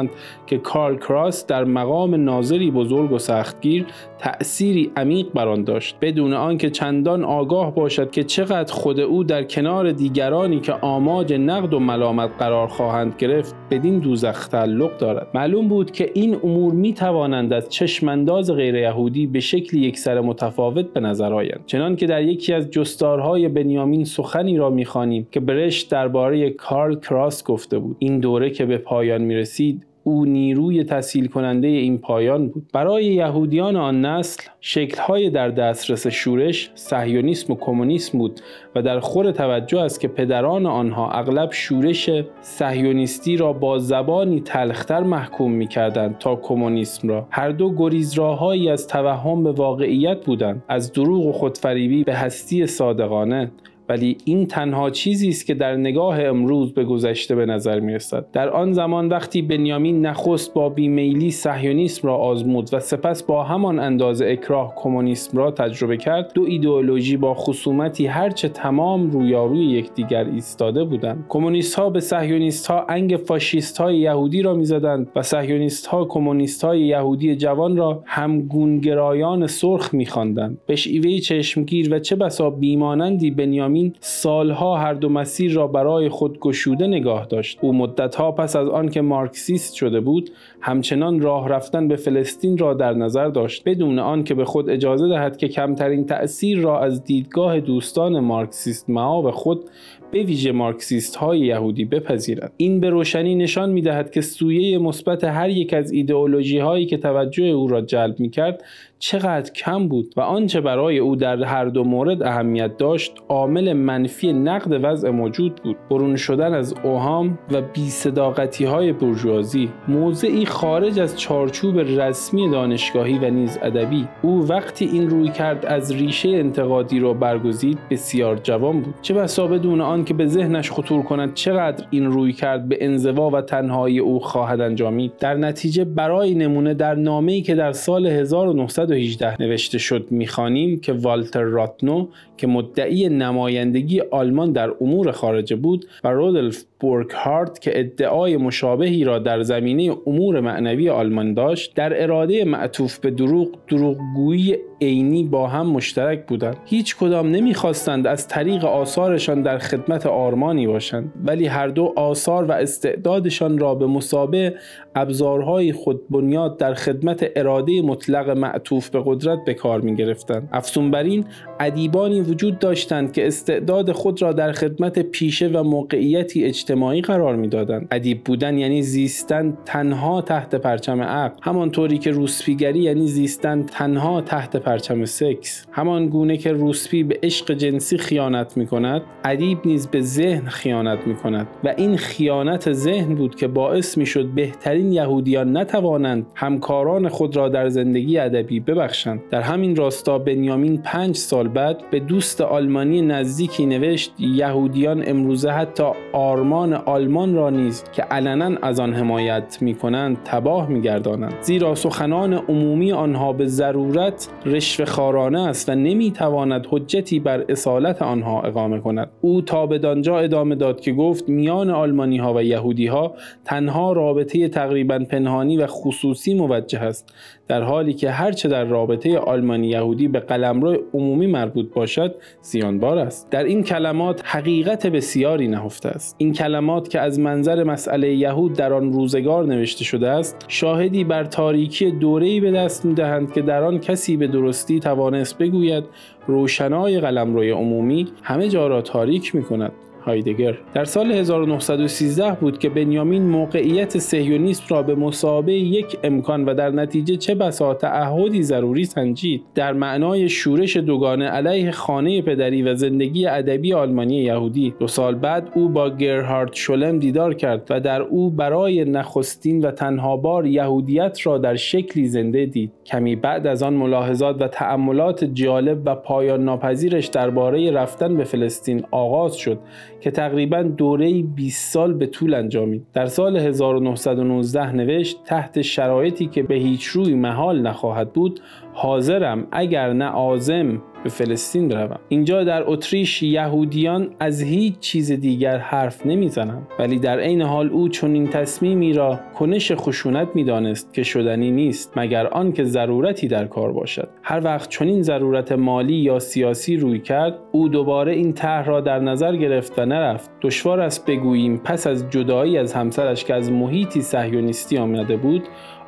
که کارل کراس در مقام ناظری بزرگ و سختگیر تأثیری عمیق بر آن داشت. بدون آنکه چندان آگاه باشد که چقدر خود او در کنار دیگرانی که آماج نقد و ملامت قرار خواهند گرفت بدین دوزخ تعلق دارد. معلوم بود که این امور می توانند از چشمانداز غیر یهودی به شکلی یکسر متفاوت به نظر آیند. چنان که در یکی از جستارهای بنیامین سخنی را می‌خوانیم که برشت درباره کارل کراس گفته بود. این دوره که به پایان می رسید او نیروی تسهیل کننده این پایان بود. برای یهودیان آن نسل شکلهای در دسترس شورش صهیونیسم و کمونیسم بود و در خور توجه است که پدران آنها اغلب شورش صهیونیستی را با زبانی تلختر محکوم می کردند تا کمونیسم را. هر دو گریزراهایی از توهم به واقعیت بودند از دروغ و خودفریبی به هستی صادقانه. ولی این تنها چیزی است که در نگاه امروز به گذشته به نظر می رسد در آن زمان وقتی بنیامین نخست با بیمیلی صهیونیسم را آزمود و سپس با همان اندازه اکراه کمونیسم را تجربه کرد دو ایدئولوژی با خصومتی هرچه تمام رویاروی یکدیگر ایستاده بودند. کمونیست ها به صهیونیست ها انگ فاشیست های یهودی را می‌زدند و صهیونیست ها کمونیست های یهودی جوان را همگونگرایان سرخ میخواندند. به شیوه چشمگیر و چه بسا بیمانندی بنیامین سالها هر دو مسیر را برای خود گشوده نگاه داشت. او مدتها پس از آنکه مارکسیست شده بود همچنان راه رفتن به فلسطین را در نظر داشت. بدون آنکه به خود اجازه دهد که کمترین تأثیر را از دیدگاه دوستان مارکسیست معاب خود به ویژه مارکسیست های یهودی بپذیرد. این به روشنی نشان می دهد که سویه مثبت هر یک از ایدئولوژی هایی که توجه او را جلب می کرد چقدر کم بود و آنچه برای او در هر دو مورد اهمیت داشت عامل منفی نقد وضع موجود بود. برون شدن از اوهام و بیصداقتی های برجوازی موضعی خارج از چارچوب رسمی دانشگاهی و نیز ادبی او وقتی این روی کرد از ریشه انتقادی را برگزید بسیار جوان بود. چه بسا بدون آن که به ذهنش خطور کند چقدر این روی کرد به انزوا و تنهایی او خواهد انجامید در نتیجه برای نمونه در نامه‌ای که در سال 1918 نوشته شد می‌خوانیم که والتر راتنو که مدعی نمایندگی آلمان در امور خارجه بود و رودلف بورکهارت که ادعای مشابهی را در زمینه امور معنوی آلمان داشت در اراده معطوف به دروغ دروغگویی عینی با هم مشترک بودند هیچ کدام نمی‌خواستند از طریق آثارشان در خدمت آرمانی باشند. ولی هر دو آثار و استعدادشان را به مسابه ابزارهای خود بنیاد در خدمت اراده مطلق معطوف به قدرت به کار می گرفتند افزون بر این ادیبانی وجود داشتند که استعداد خود را در خدمت پیشه و موقعیتی اجتماعی قرار می‌دادند. ادیب بودن یعنی زیستن تنها تحت پرچم عقل. همانطوری که روسپیگری یعنی زیستن تنها تحت پرچم سکس همان گونه که روسپی به عشق جنسی خیانت می کند ادیب نیز به ذهن خیانت می کند و این خیانت ذهن بود که باعث می شد بهترین یهودیان نتوانند همکاران خود را در زندگی ادبی ببخشند در همین راستا بنیامین پنج سال بعد به دوست آلمانی نزدیکی نوشت یهودیان امروزه حتی آرمان آلمان را نیز که علنا از آن حمایت می کنند تباه می گردانند. زیرا سخنان عمومی آنها به ضرورت رشوه خارانه است و نمی تواند حجتی بر اصالت آنها اقامه کند. او تا به دانجا ادامه داد که گفت میان آلمانی ها و یهودی ها تنها رابطه تقریبا پنهانی و خصوصی موجه است در حالی که هرچه در رابطه آلمانی یهودی به قلمرو عمومی مربوط باشد زیانبار است. در این کلمات حقیقت بسیاری نهفته است. این کلمات که از منظر مسئله یهود در آن روزگار نوشته شده است شاهدی بر تاریکی دوره‌ای به دست می‌دهند که در آن کسی به درستی توانست بگوید روشنای قلمروی عمومی همه جا را تاریک می کند هایدگر. در سال 1913 بود که بنیامین موقعیت سهیونیسم را به مسابه یک امکان و در نتیجه چه بسا تعهدی ضروری سنجید. در معنای شورش دوگانه علیه خانه پدری و زندگی ادبی آلمانی یهودی. دو سال بعد او با گرهارد شولم دیدار کرد و در او برای نخستین و تنها بار یهودیت را در شکلی زنده دید. کمی بعد از آن ملاحظات و تأملات جالب و پایان ناپذیرش درباره رفتن به فلسطین آغاز شد. که تقریبا دوره 20 سال به طول انجامید. در سال 1919 نوشت تحت شرایطی که به هیچ روی محال نخواهد بود حاضرم اگر نه آزم به فلسطین بروم. اینجا در اتریش یهودیان از هیچ چیز دیگر حرف نمی‌زنند ولی در عین حال او چنین تصمیمی را کنش خشونت می‌دانست که شدنی نیست مگر آنکه ضرورتی در کار باشد. هر وقت چنین ضرورت مالی یا سیاسی روی کرد او دوباره این طرح را در نظر گرفت و نرفت. دشوار است بگوییم پس از جدایی از همسرش که از محیطی صهیونیستی آمده بود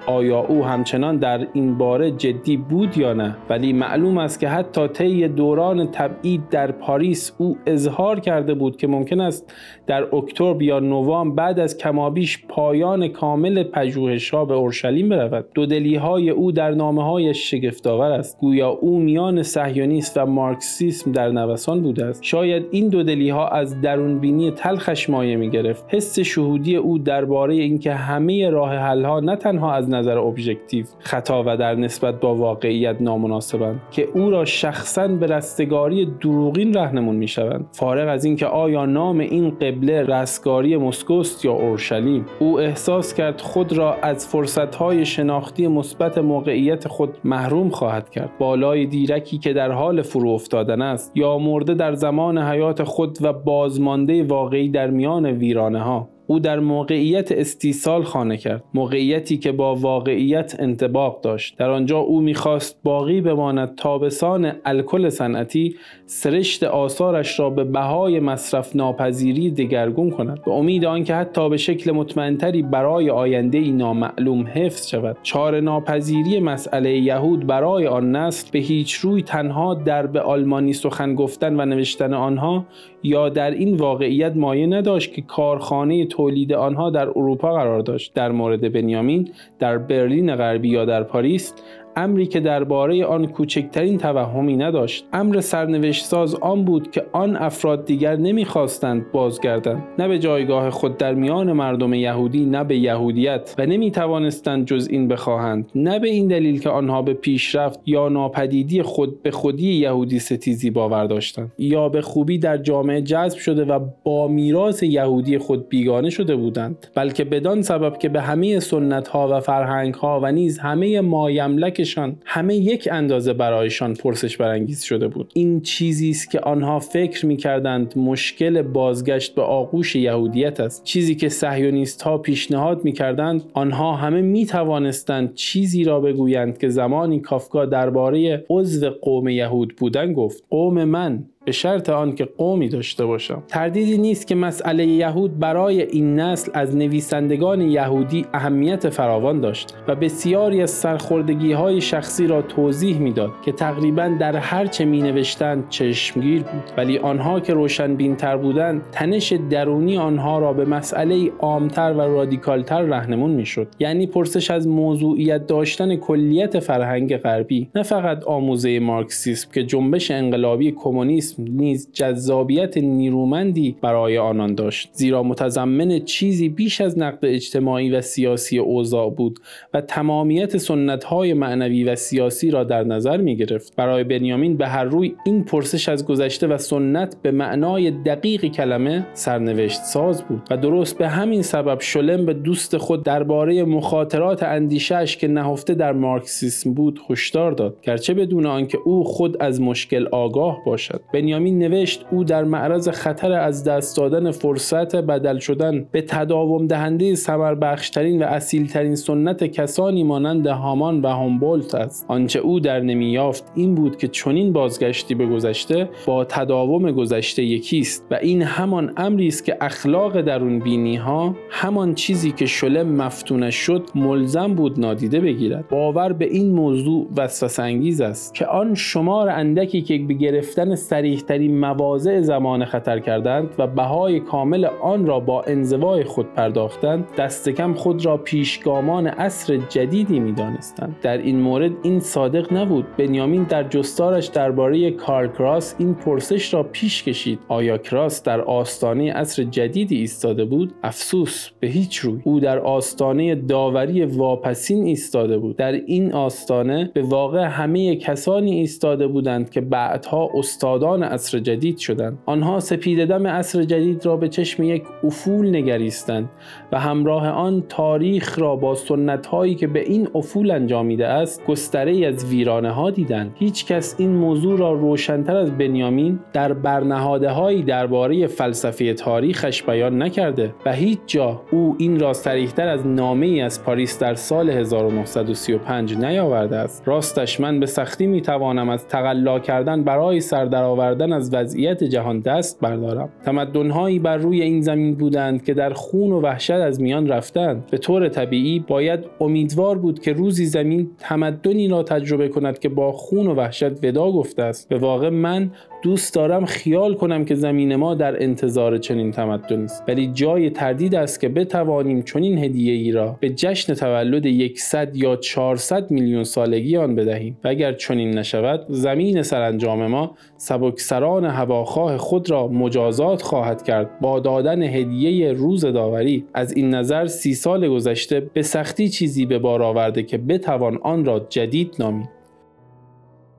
آیا او همچنان در این باره جدی بود یا نه؟ ولی معلوم است که حتی طی دوران تبعید در پاریس او اظهار کرده بود که ممکن است در اکتبر یا نوامبر بعد از کمابیش پایان کامل پژوهش‌ها به اورشلیم برود. دودلی های او در نامه های شگفتآور است. گویا او میان صهیونیست و مارکسیسم در نوسان بوده است. شاید این دودلی ها از درونبینی تلخش مایه می گرفت حس شهودی او درباره اینکه همه راه حل ها نه تنها از نظر ابژکتیو خطا و در نسبت با واقعیت نامناسبند که او را شخصا به رستگاری دروغین رهنمون می‌شوند. فارغ از اینکه آیا نام این قبله رستگاری مسکوست یا اورشلیم او احساس کرد خود را از فرصتهای شناختی مثبت موقعیت خود محروم خواهد کرد. بالای دیرکی که در حال فرو افتادن است یا مرده در زمان حیات خود و بازمانده واقعی در میان ویرانه ها او در موقعیت استیصال خانه کرد. موقعیتی که با واقعیت انتباق داشت. در آنجا او می‌خواست باقی بماند تابسان الکل صنعتی سرشت آثارش را به بهای مصرف ناپذیری دگرگون کند. به امید آنکه حتی به شکل مطمئنتری برای آینده ای نامعلوم حفظ شود. چار ناپذیری مسئله یهود برای آن نسل به هیچ روی تنها در به آلمانی سخن گفتن و نوشتن آنها یا در این واقعیت مایه نداشت که کارخانه تولید آنها در اروپا قرار داشت. در مورد بنیامین در برلین غربی یا در پاریس امری که درباره آن کوچکترین توهمی نداشت. امر سرنوشت ساز آن بود که آن افراد دیگر نمی‌خواستند بازگردند. نه به جایگاه خود در میان مردم یهودی نه به یهودیت. و نمی توانستند جز این بخواهند. نه به این دلیل که آنها به پیشرفت یا ناپدیدی خود به خودی یهودی ستیزی باور داشتند. یا به خوبی در جامعه جذب شده و با میراث یهودی خود بیگانه شده بودند. بلکه بدان سبب که به همه سنت ها و فرهنگ ها و نیز همه مایملک همه یک اندازه برایشان پرسش برانگیز شده بود. این چیزی است که آنها فکر می‌کردند مشکل بازگشت به آغوش یهودیت است. چیزی که صهیونیست ها پیشنهاد می‌کردند آنها همه می توانستند چیزی را بگویند که زمانی کافکا درباره عضو قوم یهود بودن گفت. قوم من به شرط آنکه قومی داشته باشم. تردیدی نیست که مسئله یهود برای این نسل از نویسندگان یهودی اهمیت فراوان داشت و بسیاری از سرخوردگی های شخصی را توضیح می‌داد که تقریبا در هر چه می نوشتند چشمگیر بود. ولی آنها که روشن بینتر بودند تنش درونی آنها را به مسئله عامتر و رادیکالتر رهنمون می‌شد. یعنی پرسش از موضوعیت داشتن کلیت فرهنگ غربی نه فقط آموزه مارکسیسم که جنبش انقلابی کمونیسم نیز جذابیت نیرومندی برای آنان داشت زیرا متضمن چیزی بیش از نقد اجتماعی و سیاسی اوضاع بود و تمامیت سنتهای معنوی و سیاسی را در نظر می گرفت برای بنیامین به هر روی این پرسش از گذشته و سنت به معنای دقیق کلمه سرنوشت ساز بود و درست به همین سبب شلم به دوست خود درباره مخاطرات اندیشش که نهفته در مارکسیسم بود هشدار داد گرچه بدون آنکه او خود از مشکل آگاه باشد. بنیامین نوشت او در معرض خطر از دست دادن فرصت بدل شدن به تداوم دهنده سمر بخشترین و اصیلترین سنت کسانی مانند هامان و هومبولت است. آنچه او در نمی یافت این بود که چنین بازگشتی به گذشته با تداوم گذشته یکیست و این همان امری است که اخلاق درون بینی ها همان چیزی که شلم مفتونش شد ملزم بود نادیده بگیرد. باور به این موضوع وسوسه است که آن شمار اندکی که به گرفتن سریع ترین مواضع زمان خطر کردند و بهای کامل آن را با انزوای خود پرداختند دست کم خود را پیشگامان عصر جدیدی می‌دانستند. در این مورد این صادق نبود. بنیامین در جستارش درباره کارل کراس این پرسش را پیش کشید. آیا کراس در آستانه عصر جدیدی ایستاده بود؟ افسوس به هیچ روی. او در آستانه داوری واپسین ایستاده بود. در این آستانه به واقع همه کسانی ایستاده بودند که بعدها استادان عصر جدید شدند. آنها سپیددم عصر جدید را به چشم یک افول نگریستند و همراه آن تاریخ را با سنت هایی که به این افول انجامیده است گستره از ویرانه ها دیدند. هیچ کس این موضوع را روشنتر از بنیامین در برنهاده هایی درباره فلسفه تاریخش بیان نکرده و هیچ جا او این را سریحتر از نامه ای از پاریس در سال 1935 نیاورده است. راستش من به سختی می توانم از تقلا کردن برای سر آوردن از وضعیت جهان دست بردارم. تمدنهایی بر روی این زمین بودند که در خون و وحشت از میان رفتند. به طور طبیعی باید امیدوار بود که روزی زمین تمدنی را تجربه کند که با خون و وحشت ودا گفته است. به واقع من دوست دارم خیال کنم که زمین ما در انتظار چنین تمدنی است. ولی جای تردید است که بتوانیم چنین هدیه ای را به جشن تولد 100 یا 400 میلیون سالگی آن بدهیم. و اگر چنین نشود زمین سرانجام ما سبکسران هواخواه خود را مجازات خواهد کرد. با دادن هدیه روز داوری از این نظر سی سال گذشته به سختی چیزی به بار آورده که بتوان آن را جدید نامید.